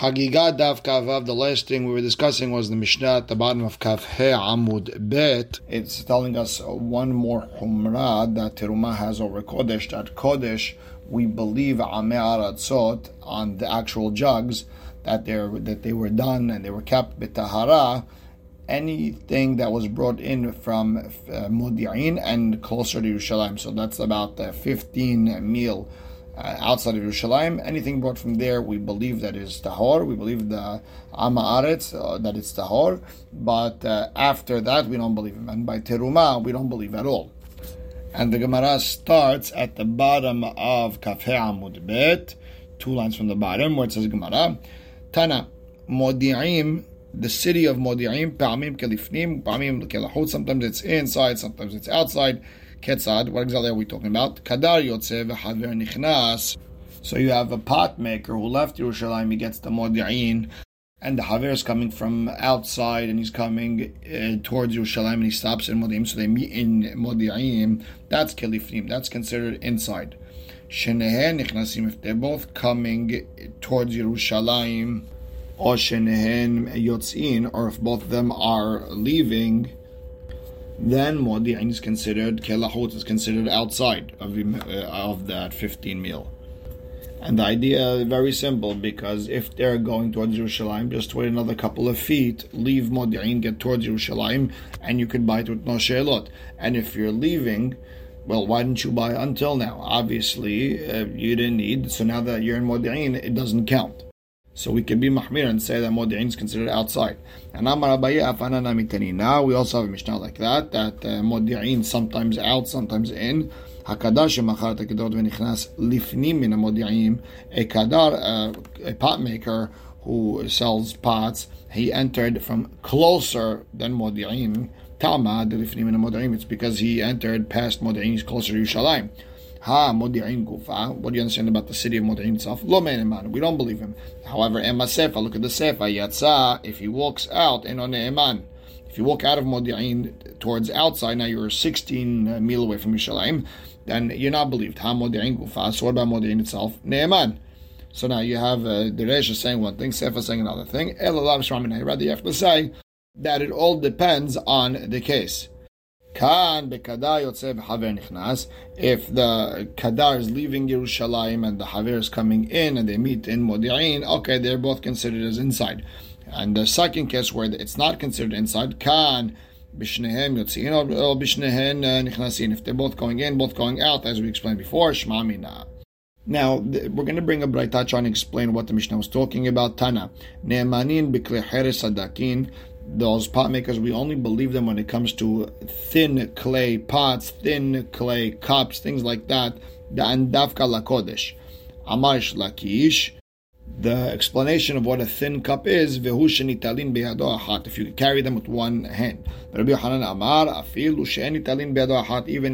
Hagiga Daf Kavav, the last thing we were discussing was the Mishnah at the bottom of Kaf He Amud Bet. It's telling us one more Humrah that Teruma has over Kodesh, that Kodesh, we believe Ame Aratzot on the actual jugs, that, they that they were done and they were kept Betahara, anything that was brought in from uh, and closer to Yerushalayim. So that's about uh, 15 meal uh, outside of Yerushalayim. Anything brought from there, we believe that is tahor. We believe the Ama Aretz, uh, that it's tahor. But uh, after that, we don't believe him. And by teruma, we don't believe at all. And the Gemara starts at the bottom of Kaf He Amud Bet, two lines from the bottom, where it says Gemara, Tana, Modi'im, the city of Modi'im, Pa'amim Kelifnim, Pa'amim Kelahut, sometimes it's inside, sometimes it's outside. Ketzad, what exactly are we talking about? Kadar Nichnas. So you have a pot maker who left Yerushalayim, he gets the Modi'in, and the Haver is coming from outside and he's coming uh, towards Yerushalayim and he stops in Modi'im, so they meet in Modi'im. That's Kelifnim, that's considered inside. Shenehen Nichnasim, if they're both coming towards Yerushalayim, or Shenehen Yotzin, or if both of them are leaving, then Modi'in is considered, Kelahut is considered outside of, uh, of that 15 meal. And the idea is very simple because if they're going towards Jerusalem, just wait another couple of feet, leave Modi'in, get towards Jerusalem, and you can buy it with no shelot. And if you're leaving, well, why didn't you buy until now? Obviously, uh, you didn't need, so now that you're in Modi'in, it doesn't count. So we can be mahmir and say that modi'in is considered outside. And Amar Now we also have a mishnah like that, that uh, modi'in sometimes out, sometimes in. הקדר שמכר את הכדרות ונכנס לפנים מן המודיעים, a kadar, uh, a pot maker who sells pots, he entered from closer than מודיעים, תמה דלפנים מן המודיעים, it's because he entered past מודיעים, he's closer to Yerushalayim. Ha Modi'in Gufa. What do you understand about the city of Modi'in itself? Lo Ne'eman. We don't believe him. However, Ema Sefa, look at the Sefa. Yatsa, if he walks out, Eno Ne'eman. If you walk out of Modi'in towards outside, now you're 16 uh, mil away from Yerushalayim, then you're not believed. Ha Modi'in Gufa. So what about Modi'in itself? Ne'eman. So now you have uh, the Resh saying one thing, Sefa saying another thing. El Rather, you have to say that it all depends on the case. Kan v'haver nichnas. If the kadar is leaving Yerushalayim and the haver is coming in and they meet in Modi'in, okay, they're both considered as inside. And the second case where it's not considered inside, kan bishnehem yotzin or bishnehen uh, nichnasin. If they're both going in, both going out, as we explained before, shmamina. Now, we're going to bring a Braita trying to explain what the Mishnah was talking about. Tana. Ne'emanin bikle sadakin those pot makers, we only believe them when it comes to thin clay pots, thin clay cups, things like that. The andavka lakodesh. Amarish lakish. The explanation of what a thin cup is, if you carry them with one hand. Even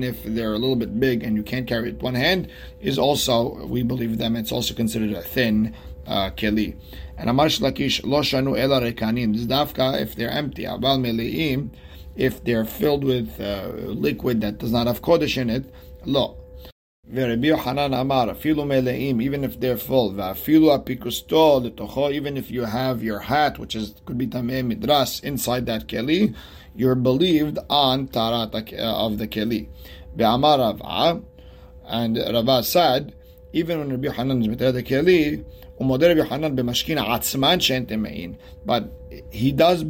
if they're a little bit big and you can't carry it one hand, is also, we believe them, it's also considered a thin uh, keli. And Amash Lakish lo shanu ela rekanim. This dafka if they're empty. Abal meleim if they're filled with uh, liquid that does not have kodesh in it. Lo. Rabbi Hanan Amar, afilu meleim, even if they're full, va'afilu apikusto letocho, even if you have your hat, which is could be tameh midras, inside that keli, you're believed on tarat uh, of the keli. Be'amar Rava, and Rava said, even when Rabbi Hanan is the keli, Umadir Yohanan b'mashkin atzman shentemein. But he does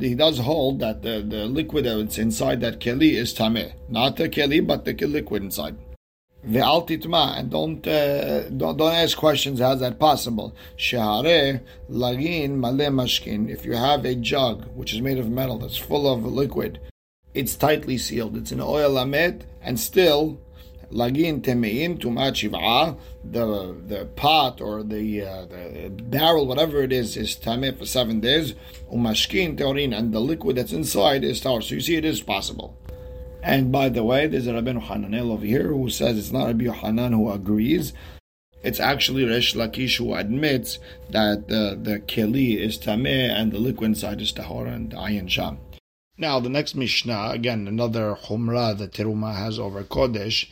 he does hold that the, the liquid that's inside that keli is tameh, not the keli, but the liquid inside. Ve'al titma, and don't, uh, don't don't ask questions. How's that possible? Shehare lagin male mashkin. If you have a jug which is made of metal that's full of liquid, it's tightly sealed. It's an oil amet, and still lagin temein tumat shiv'a, the the pot or the, uh, the barrel, whatever it is, is tameh for seven days. Umashkin teorin, and the liquid that's inside is tar. So you see, it is possible. And by the way, there's a Rabbeinu Hananel over here who says it's not Rabbi Hanan who agrees. It's actually Resh Lakish who admits that the, the keli is tameh and the liquid inside is tahor and ayin sham. Now, the next Mishnah, again, another Humrah that Teruma has over Kodesh,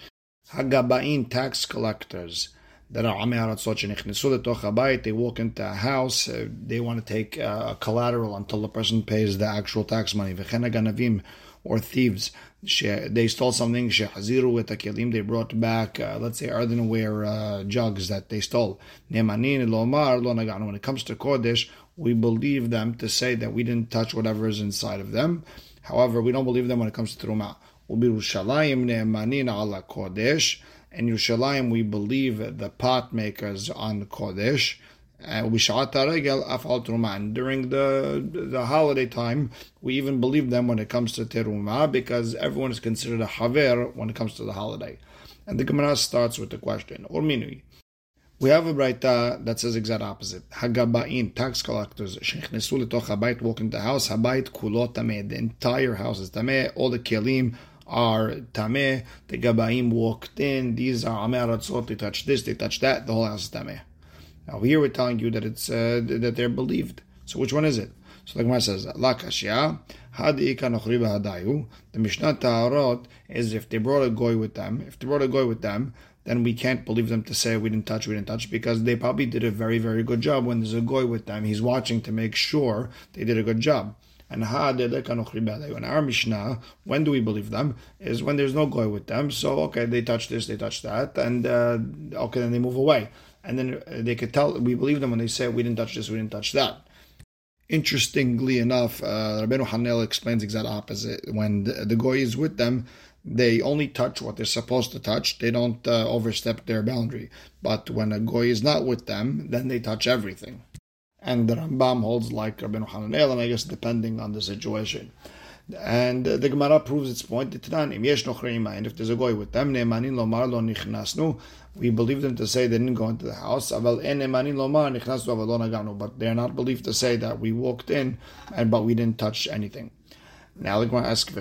Hagabain tax collectors. that are Amei Haratzot letoch they walk into a house, uh, they want to take uh, collateral until the person pays the actual tax money. Ganavim, or thieves, they stole something, shehaziru with kelim, they brought back, uh, let's say, earthenware uh, jugs that they stole. Nemanin lomar lo naganu. When it comes to Kodesh, we believe them to say that we didn't touch whatever is inside of them. However, we don't believe them when it comes to Truma. Ubirushalayim ne'emanin ala Kodesh. In Yerushalayim, we believe the pot makers on Kodesh. Uh, and during the the holiday time, we even believe them when it comes to teruma because everyone is considered a haver when it comes to the holiday. And the Gemara starts with the question, or minui. We have a braita that says exact opposite. Hagabain, tax collectors, shechnesu letoch habayit, walk into the house, habayit kulot tameh, the entire house is tameh, all the kelim are tameh, the gabaim walked in, these are ameh ratzot, they touch this, they touch that, the whole house is tameh. Now here we're telling you that it's uh, that they're believed. So which one is it? So the Gemara says, La kashya, hadi hadayu. The Mishnah Taharot is if they brought a goy with them, if they brought a goy with them, then we can't believe them to say we didn't touch, we didn't touch, because they probably did a very, very good job. When there's a goy with them, he's watching to make sure they did a good job. And in our Mishnah, when do we believe them? Is when there's no goy with them. So okay, they touch this, they touch that, and uh, okay, then they move away and then they could tell we believe them when they say we didn't touch this, we didn't touch that. Interestingly enough, uh, Rabbeinu Hananel explains exact opposite. When the, the goy is with them, they only touch what they're supposed to touch. They don't uh, overstep their boundary. But when a goy is not with them, then they touch everything. And the Rambam holds like Rabbi Hananel, and I guess depending on the situation. And uh, the Gemara proves its point. And if there's a goy with them, we believe them to say they didn't go into the house. But they are not believed to say that we walked in, and but we didn't touch anything. Now the Gemara asks,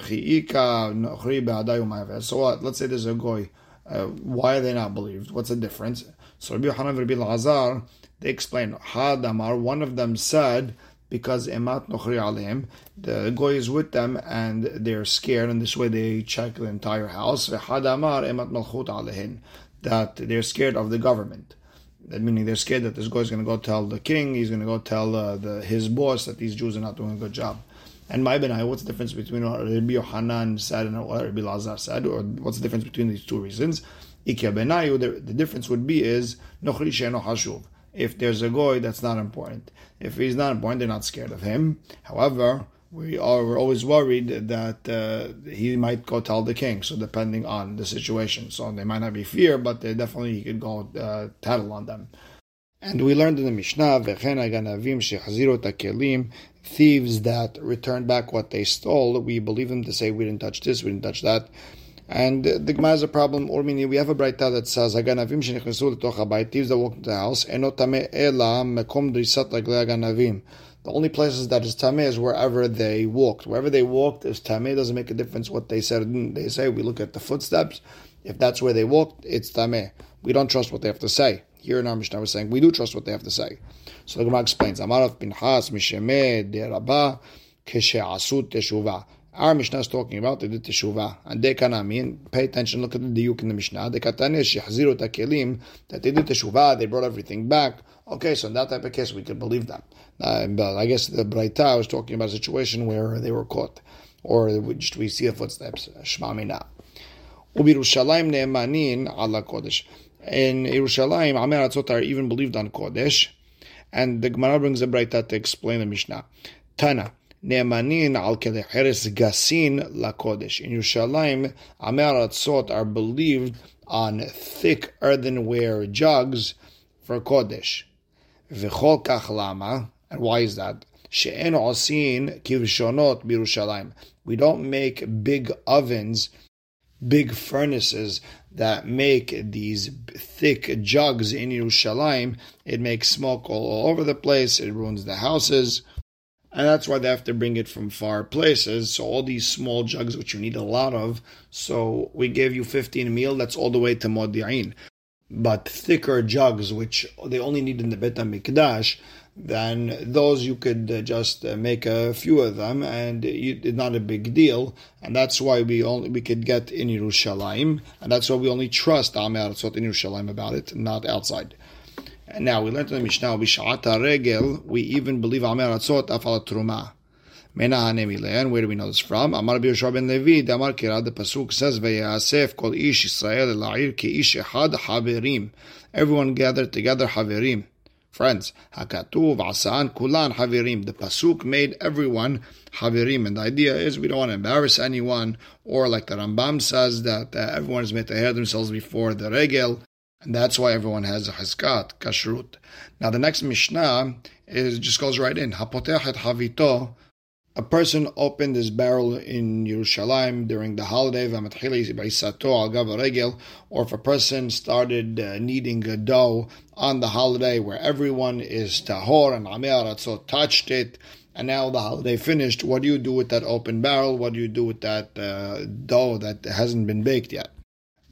so what? Let's say there's a goy. Uh, why are they not believed? What's the difference? So Rabbi Hanan Rabbi Lazar, they explain. Hadamar, one of them said because emat nochri alim, the goy is with them and they're scared, and this way they check the entire house. Hadamar emat malchut alehin, that they're scared of the government. That meaning they're scared that this guy is going to go tell the king, he's going to go tell uh, the, his boss that these Jews are not doing a good job. And my benai, what's the difference between what Rabbi Yohanan said and what Rabbi Lazar said, or what's the difference between these two reasons? Ikya benayu, the, the difference would be is nochri she'eno hashuv if there's a goy, that's not important. If he's not important, they're not scared of him. However, we are we're always worried that uh, he might go tell the king. So depending on the situation, so they might not be fear, but they definitely he could go uh, tattle on them. And we learned in the Mishnah, thieves that return back what they stole, we believe them to say we didn't touch this, we didn't touch that. And the Gemara has a problem, or meaning we have a braita that says, "Haganavim shenichnesu letoch habayit." Thieves that walk into the house, enotame ela mekom drisat haganavim. The only places that is tameh is wherever they walked. Wherever they walked is tameh. Doesn't make a difference what they said. They say we look at the footsteps. If that's where they walked, it's tameh. We don't trust what they have to say. Here in our Mishnah, we're saying we do trust what they have to say. So the Gemara explains, "Amarav pinchas mishemeh de rabah keshe'asut teshuvah." Our Mishnah is talking about they did teshuvah, and they can mean pay attention. Look at the diuk in the Mishnah. They katanish yachziru takelim that they did teshuvah. They brought everything back. Okay, so in that type of case, we could believe that. Uh, but I guess the Braita was talking about a situation where they were caught, or we, just, we see the footsteps. Shma mina. Ubirushalayim ne'emanin ala kodesh. In Yerushalayim, Amir are even believed on kodesh, and the Gemara brings a Braita to explain the Mishnah. Tana. Ne'emanin al kelecheres gasin lakodesh. In Yerushalayim, Amei are believed on thick earthenware jugs for kodesh. V'chol kach lama, and why is that? She'en osin kivshonot b'Yerushalayim. We don't make big ovens, big furnaces that make these thick jugs in Yerushalayim. It makes smoke all over the place. It ruins the houses and that's why they have to bring it from far places. So all these small jugs, which you need a lot of, so we gave you 15 meal, that's all the way to Modi'in. But thicker jugs, which they only need in the Bet HaMikdash, then those you could uh, just uh, make a few of them, and it's not a big deal. And that's why we only we could get in Yerushalayim, and that's why we only trust Am Aratzot in Yerushalayim about it, not outside. And now we learned in the Mishnah, Regel, we even believe Am Aratzot afal truma. And where do we know this from? Amar Yoshua ben Levi, Amar Kira, the Pasuk says, Vayasef kol ish Yisrael el ki ish echad haverim. Everyone gathered together haverim friends. Hakatuv, Asan, Kulan, Havirim. The Pasuk made everyone Havirim. And the idea is we don't want to embarrass anyone, or like the Rambam says, that uh, everyone is made to hear themselves before the Regel. And that's why everyone has a Hizkat, Kashrut. Now the next Mishnah is just goes right in. Hapotech Havito a person opened his barrel in Yerushalayim during the holiday, of Gavaregal. or if a person started uh, kneading a dough on the holiday where everyone is tahor and Amir touched it, and now the holiday finished, what do you do with that open barrel? What do you do with that uh, dough that hasn't been baked yet?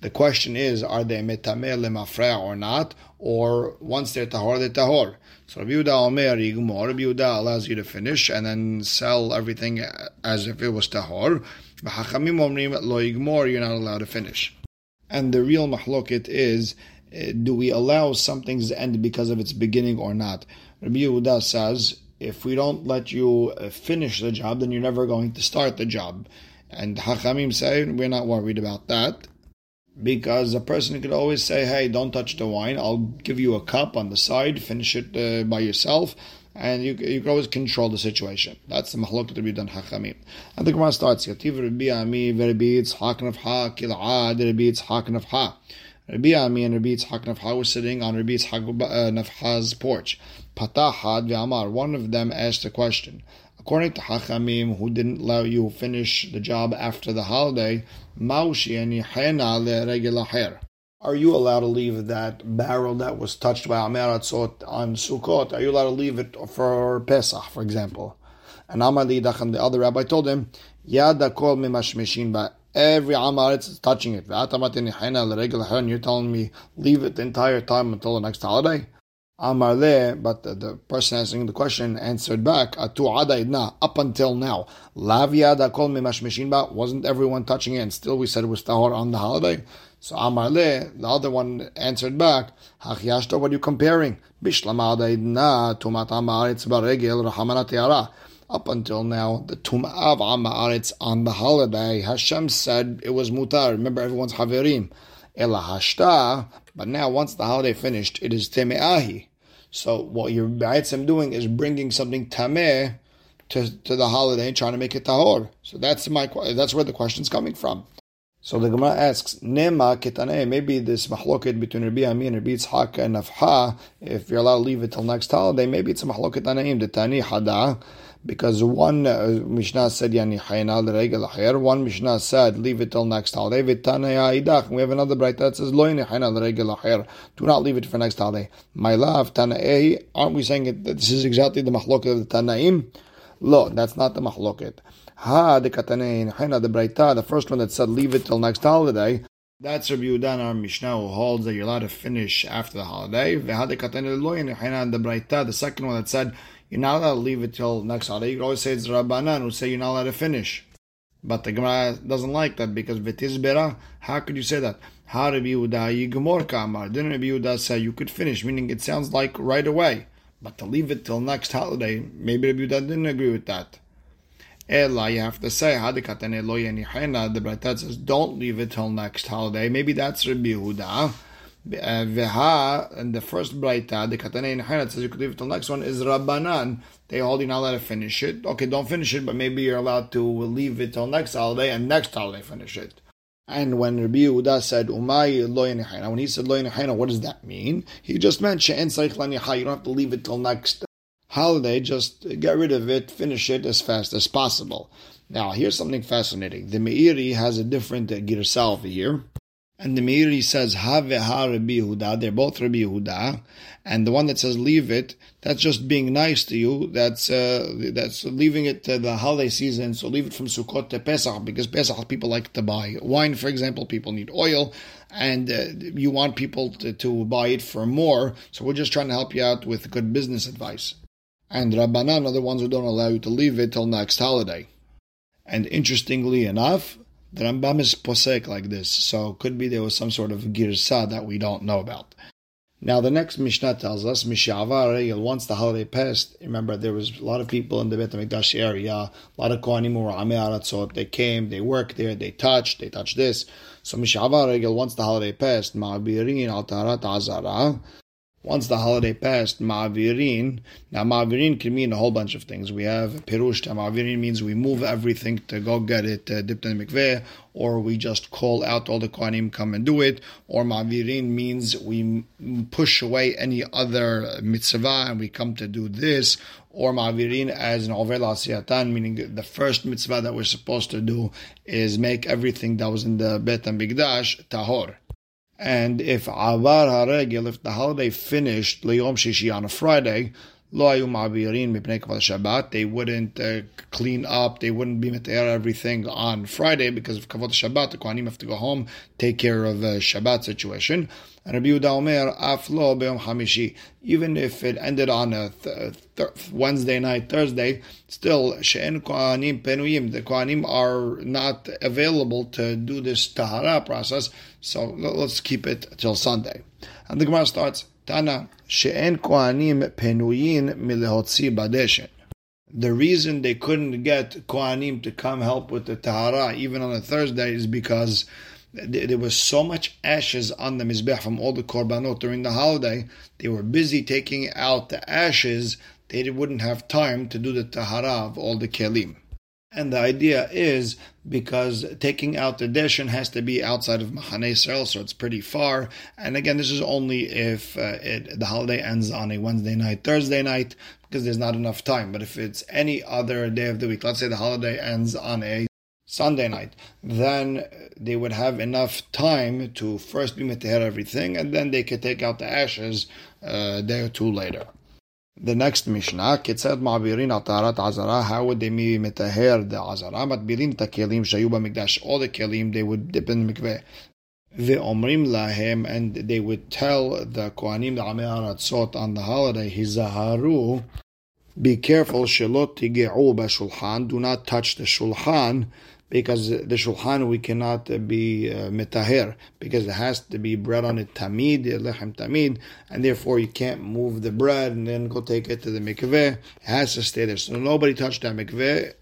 The question is, are they metameh lemafreya or not? Or once they're tahor, they're tahor. So Rabbi Yehuda Omer Yigmor, Rabbi Yehuda allows you to finish and then sell everything as if it was tahor. Hachamim Omrim Lo Yigmor, you're not allowed to finish. And the real mahloket is, eh, do we allow something's end because of its beginning or not? Rabbi Yehuda says, if we don't let you eh, finish the job, then you're never going to start the job. And Hachamim say, we're not worried about that because a person could always say, "Hey, don't touch the wine. I'll give you a cup on the side. Finish it uh, by yourself." And you, you can always control the situation. That's the mahlok to be done hachamim. And the Gemara starts, Yativ Rabbi Ami, Rabbi Yitzchak Nafha, Kil'ad, Rabbi Yitzchak. Rabbi Ami and Rabbi Yitzchak Nafha were sitting on Rabbi Yitzchak uh, Nafha's porch. Patahad ve'amar, one of them asked a question. According to Hachamim, who didn't allow you finish the job after the holiday, are you allowed to leave that barrel that was touched by Ameratzot on Sukkot? Are you allowed to leave it for Pesach, for example? And Amali Dachan, the other rabbi, told him, Yada kol every Amaretz is touching it. And you're telling me leave it the entire time until the next holiday? Amar le, but the, the, person answering the question answered back, Atu up until now. Laviada kol mimashmishin wasn't everyone touching it, and still we said it was tahor on the holiday? So Amar le, the other one answered back, Hachyashto, what are you comparing? Bishlam adaidna, tumat yara. Up until now, the Tum'ah of Amaretz on the holiday, Hashem said it was mutar. Remember, everyone's haverim. Ela hashta, but now once the holiday finished, it is teme'ahi. So what you're doing is bringing something tameh to, to the holiday, and trying to make it tahor. So that's my that's where the question's coming from. So the Gemara asks, Nema ketane, maybe this mahloket between Rabbi Ami and Rabbi Yitzhak and Nafha, if you're allowed to leave it till next holiday, maybe it's a anaim, the tani hada, because one uh, Mishnah said yani hayna l'regel acher, one Mishnah said leave it till next holiday. Idach. We have another bright that says lo yani hayna l'regel acher. Do not leave it for next holiday. My love, Tanaei, aren't we saying that this is exactly the mahloket of the Tanaim? Lo, that's not the mahloket. Ha the katanein hayna the brayta, the first one that said leave it till next holiday. That's Rabbi Yudan, our Mishnah, who holds that you're allowed to finish after the holiday. V'ha the katanein hayna the brayta, the second one that said you're not allowed to leave it till next holiday. You can always say it's Rabbanan who say you're not allowed to finish. But the Gemara doesn't like that because Vitizbera, how could you say that? How Rabbi Yehuda Yigmor Kamar? Didn't Rabbi Yehuda say you could finish? Meaning it sounds like right away. But to leave it till next holiday, maybe Rabbi Yehuda didn't agree with that. Ella, you have to say, Hadikatane lo The Bratat says, don't leave it till next holiday. Maybe that's Rabbi Yehuda. Veha, and the first Braita, the Katanei Hainat says you could leave it till next one, is Rabbanan. They hold you not allowed to finish it. Okay, don't finish it, but maybe you're allowed to leave it till next holiday, and next holiday finish it. And when Rabbi Yehuda said Umay lo when he said lo what does that mean? He just meant she'en You don't have to leave it till next holiday. Just get rid of it, finish it as fast as possible. Now, here's something fascinating. The Meiri has a different girsal over here. And the Meiri says, Have ha Rabbi Yehuda. They're both Rabbi Yehuda. And the one that says, Leave it, that's just being nice to you. That's uh, that's leaving it to the holiday season. So leave it from Sukkot to Pesach, because Pesach people like to buy wine, for example. People need oil. And uh, you want people to, to buy it for more. So we're just trying to help you out with good business advice. And Rabbanan are the ones who don't allow you to leave it till next holiday. And interestingly enough, the Rambam is posek like this, so could be there was some sort of girsa that we don't know about. Now the next Mishnah tells us, Mishavar once the holiday passed, remember there was a lot of people in the Beit HaMikdash area, a lot of Kohanim were Aratzot, they came, they worked there, they touched, they touched this. So Mishavar once the holiday passed, Ma'abirin al Taharat Azara, once the holiday passed, ma'avirin. Now, ma'avirin can mean a whole bunch of things. We have perush. Ma'avirin means we move everything to go get it uh, dipped in mikveh, or we just call out all the kohanim come and do it. Or ma'avirin means we push away any other mitzvah and we come to do this. Or ma'avirin as an over asiyatan, meaning the first mitzvah that we're supposed to do is make everything that was in the Bet HaMikdash tahor. And if avar haregel, if the holiday finished liyom shishi on a Friday, they wouldn't uh, clean up, they wouldn't be meter everything on Friday because of kavod Shabbat. The kohanim have to go home, take care of the Shabbat situation. And Rabbi Yehuda Omer, even if it ended on a th- th- Wednesday night, Thursday, still she'en kohanim penuyim, the kohanim are not available to do this tahara process, so let's keep it till Sunday. And the Gemara starts, Tana, she'en kohanim penuyin milehotzi badeshen. The reason they couldn't get kohanim to come help with the tahara even on a Thursday is because there was so much ashes on the mizbech from all the korbanot during the holiday. They were busy taking out the ashes. They wouldn't have time to do the tahara of all the kelim. And the idea is because taking out the deshin has to be outside of Mahane Israel, so it's pretty far. And again, this is only if uh, it, the holiday ends on a Wednesday night, Thursday night, because there's not enough time. But if it's any other day of the week, let's say the holiday ends on a Sunday night, then they would have enough time to first be metaher everything, and then they could take out the ashes uh, a day or two later. The next Mishnah, כיצד מעבירים על טהרת עזרה, how would they be מטהר the עזרה? מטבילים את הכלים שהיו במקדש, all the כלים, they would dip in the מקווה. ואומרים להם, and they would tell the כהנים, the עמי הארצות on the holiday, היזהרו, be careful שלא תיגעו בשולחן, do not touch the shulchan, because the shulchan we cannot be uh, because it has to be bread on it tamid lechem tamid, and therefore you can't move the bread and then go take it to the mikveh. It has to stay there. So nobody touched that mikveh,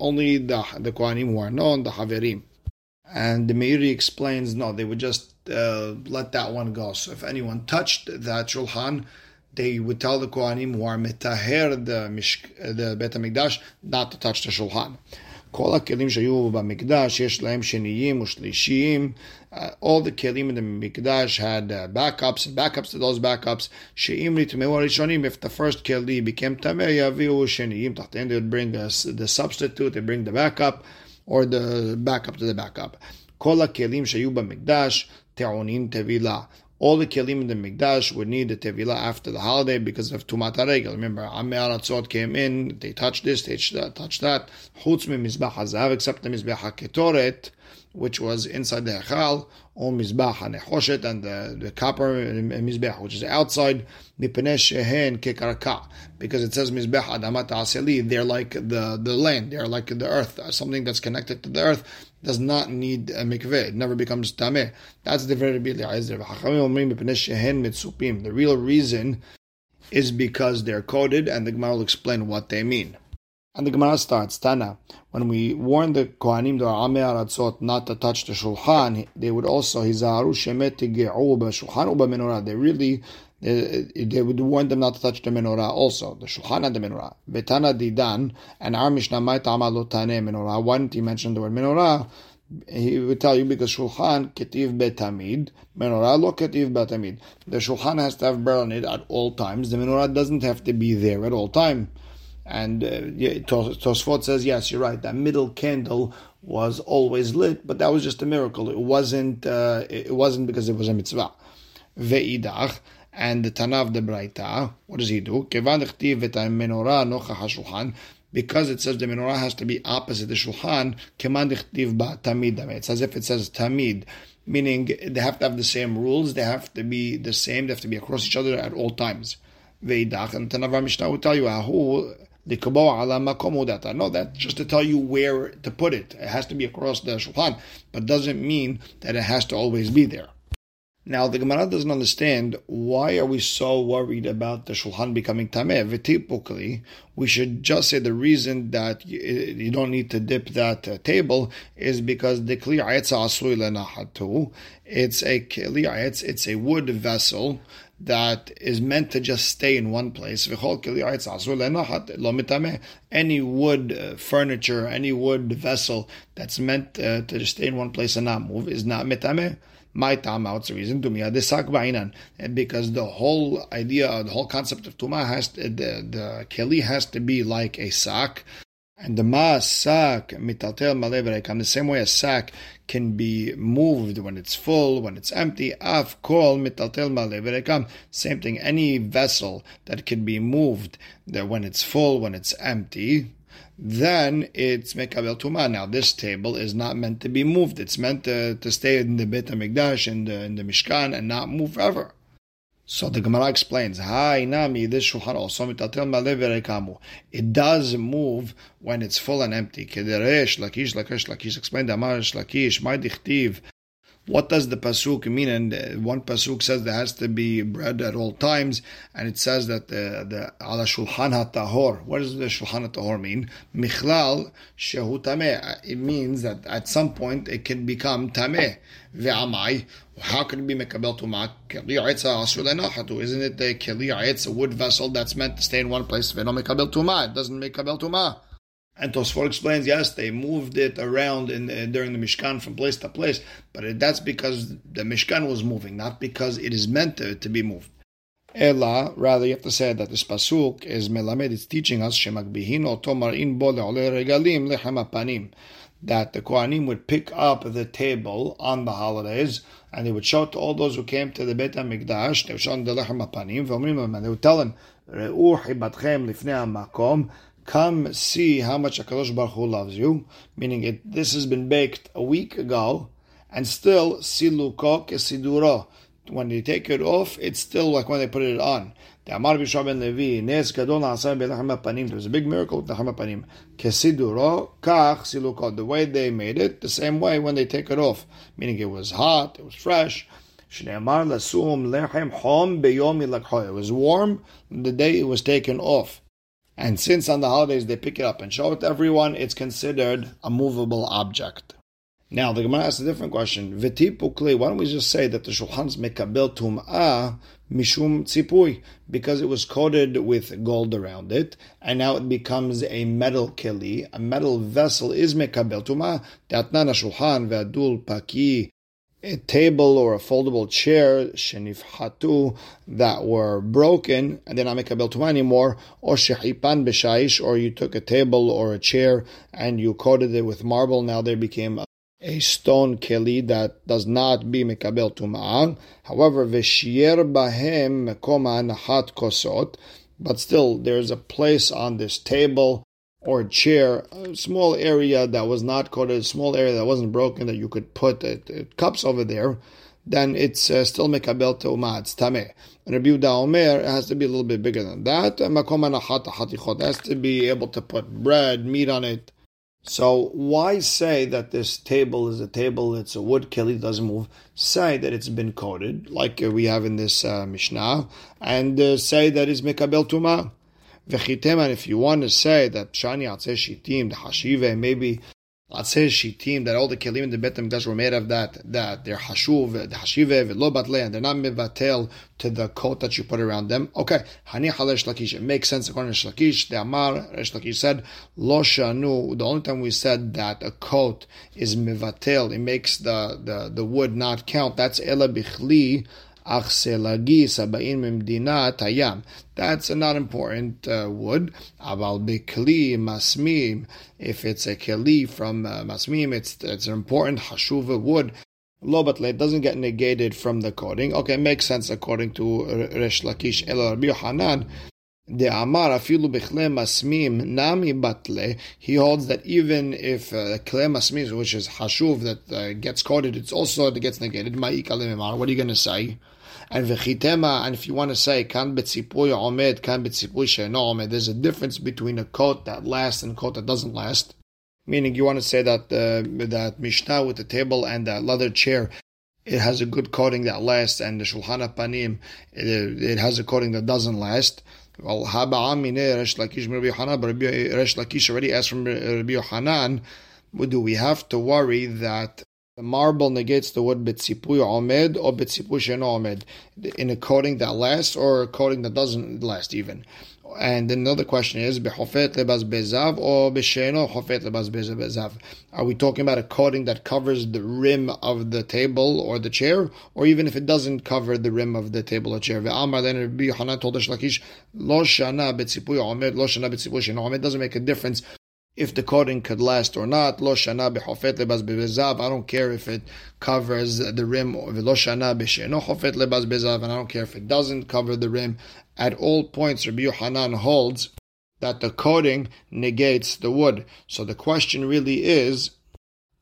only the the kohanim who are known, the haverim. And the Meiri explains no, they would just uh, let that one go. So if anyone touched that shulchan, they would tell the kohanim who are metaher the the Bet Hamikdash not to touch the shulchan. כל הכלים שהיו במקדש, יש להם שניים ושלישיים. Uh, all the kelim in the mikdash had uh, backups and backups to those backups. שאם נטמאו הראשונים, if the first keli became טמא, יביאו שניים תחתיהם, they would bring us the substitute, they bring the backup, or the backup to the backup. כל הכלים שהיו במקדש טעונים טבילה all the kelim in the mikdash would need the tevila after the holiday because of tumat haregel. Remember, Amei Aratzot came in, they touched this, they touched that. Chutz me mizbach hazav, except the mizbach haketoret, which was inside the hechal, or mizbach hanechoshet, and the, the copper mizbach, which is outside, because it says mizbach adamat aseli, they're like the, the land, they're like the earth, something that's connected to the earth, does not need a mikveh. It never becomes tameh. That's the very big The real reason is because they're coded, and the Gemara will explain what they mean. And the Gemara starts, Tana, when we warn the Kohanim, the Aratzot, not to touch the Shulchan, they would also, Hizaharu Shemet Shulchan Uba Menorah. They really, they, they, would warn them not to touch the menorah also, the Shulchan and the menorah. Betana Didan, and our Mishnah might Amalotane menorah. Why didn't he mention the word menorah? He would tell you because Shulchan Ketiv Betamid, menorah lo Ketiv Betamid. The Shulchan has to have bread on it at all times. The menorah doesn't have to be there at all time. And uh, Tosfot says, yes, you're right. That middle candle was always lit, but that was just a miracle. It wasn't. Uh, it wasn't because it was a mitzvah. Ve'idach and the Tanav de Braita. What does he do? Because it says the menorah has to be opposite the shulchan, It's as if it says tamid, meaning they have to have the same rules. They have to be the same. They have to be across each other at all times. Veidach, and Tanavar Mishnah will tell you, no, that's just to tell you where to put it. It has to be across the shulchan, but doesn't mean that it has to always be there. Now, the Gemara doesn't understand why are we so worried about the Shulchan becoming tameh. Typically, we should just say the reason that you, don't need to dip that uh, table is because the kli It's a kli it's a wood vessel that is meant to just stay in one place. Any wood uh, furniture, any wood vessel that's meant uh, to stay in one place and not move is not mitameh my tama, what's the reason? Because the whole idea, the whole concept of tuma has to, the, the keli has to be like a sack. And the ma sack mitaltel maleverekam, the same way a sack can be moved when it's full, when it's empty. Af kol mitaltel maleverekam. Um, same thing. Any vessel that can be moved, that when it's full, when it's empty, then it's mekabel tuma. Now this table is not meant to be moved. It's meant to, to stay in the Beit Hamikdash in the in the Mishkan and not move forever. So the Gemara explains, It does move when it's full and empty. Kederesh lakish lakish lakish. Explained Amar lakish my dichtiv what does the pasuk mean? And uh, one pasuk says there has to be bread at all times, and it says that the ala shulchan tahor. What does the shulchan tahor mean? Michlal shehu tameh. It means that at some point it can become tameh. Ve'amai. How can it be mekabel tumah? Isn't it the keli a wood vessel that's meant to stay in one place? Ve'no mekabel tumah. It doesn't make kabel tumah. And Tosfot explains, yes, they moved it around in the, during the Mishkan from place to place, but that's because the Mishkan was moving, not because it is meant to, to be moved. Ella, rather, you have to say that this pasuk is melamed. It's teaching us shemagbihin otomar in bo regalim panim, that the Kohanim would pick up the table on the holidays and they would show to all those who came to the Beit Hamikdash. They would show them the lechem panim, and they would tell them, Come see how much Akadosh Baruch Hu loves you, meaning it, this has been baked a week ago, and still siluko kesiduro. When you take it off, it's still like when they put it on. The. There was a big miracle with the Panim. Kesiduro kach siluko. The way they made it, the same way when they take it off, meaning it was hot, it was fresh. It was warm the day it was taken off. And since on the holidays they pick it up and show it to everyone, it's considered a movable object. Now the Gemara asks a different question. V'tipukli, why don't we just say that the shulchan's mekabel tum'ah mishum tzipui, because it was coated with gold around it, and now it becomes a metal keli, a metal vessel is mekabel tum'ah, datnana shulchan ve'adul paki a table or a foldable chair shenifhatu that were broken and they're not mekabel tuma anymore, or shehipan b'shaish, or you took a table or a chair and you coated it with marble. Now they became a, a stone keli that does not be mekabel tuma. However, v'shier bahem mekoma nahat kosot, but still there's a place on this table or a chair, a small area that was not coated, a small area that wasn't broken that you could put uh, uh, cups over there, then it's uh, still mekabel teuma, it's tameh. Rabbi Yehuda Omer has to be a little bit bigger than that. Makom hatichot has to be able to put bread, meat on it. So why say that this table is a table? It's a wood keli doesn't move. Say that it's been coated, like we have in this uh, Mishnah, and uh, say that it's mekabel tuma. V'chitem, if you want to say that Shani Atzeh Shitim, the Hashive, maybe Atzeh Shitim, that all the Kelim in the Bet HaMikdash were made of that, that they're Hashuv, the Hashive, V'lo Batle, and they're not Mevatel to the coat that you put around them. Okay, Hani Halesh Lakish, it makes sense according to Shlakish. The Amar, Resh Lakish said, Lo Shanu, the only time we said that a coat is Mevatel, it makes the, the, the wood not count, that's Ela Bichli, that's a not important uh, wood. Aval bikli masmim. If it's a keli from uh, masmim, it's it's an important hashuva wood. Lo it doesn't get negated from the coding. Okay, makes sense according to Resh Lakish El Rabbi Hanan. The Amar afilu bichle masmim nami batle. He holds that even if uh, masmim, which is hashuv that uh, gets coded, it's also that gets negated. What are you going to say? And and if you want to say kan betzipui omed, kan betzipui she'eno omed, there's a difference between a coat that lasts and a coat that doesn't last. Meaning, you want to say that uh, that Mishnah with the table and that leather chair, it has a good coating that lasts, and the Shulchan Panim, it, it has a coating that doesn't last. Well, Haba'amine Resh Lakish Rabbi Rabbi Resh Lakish already asked from Rabbi Yohanan, do we have to worry that the marble negates the word betzipuy omed or betzipuy shen omed in a coating that lasts or a coating that doesn't last even. And another question is behofet lebaz bezav or besheno hofet lebaz bezav. Are we talking about a coating that covers the rim of the table or the chair, or even if it doesn't cover the rim of the table or chair? Ve'amar then Rabbi Yohanan told Lakish, lo shana betzipuy omed, lo shana betzipuy shen omed. Doesn't make a difference if the coating could last or not. Lo shana behofet lebaz bezav. I don't care if it covers the rim. Lo shana besheno hofet lebaz bezav, and I don't care if it doesn't cover the rim. At all points, Rabbi Yohanan holds that the coating negates the wood. So the question really is,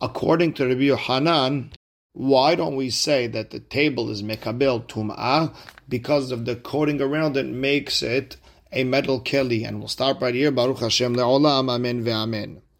according to Rabbi Yohanan, why don't we say that the table is mekabel tum'ah because of the coating around it makes it a metal keli. And we'll stop right here. Baruch Hashem le'olam. Amen ve'amen.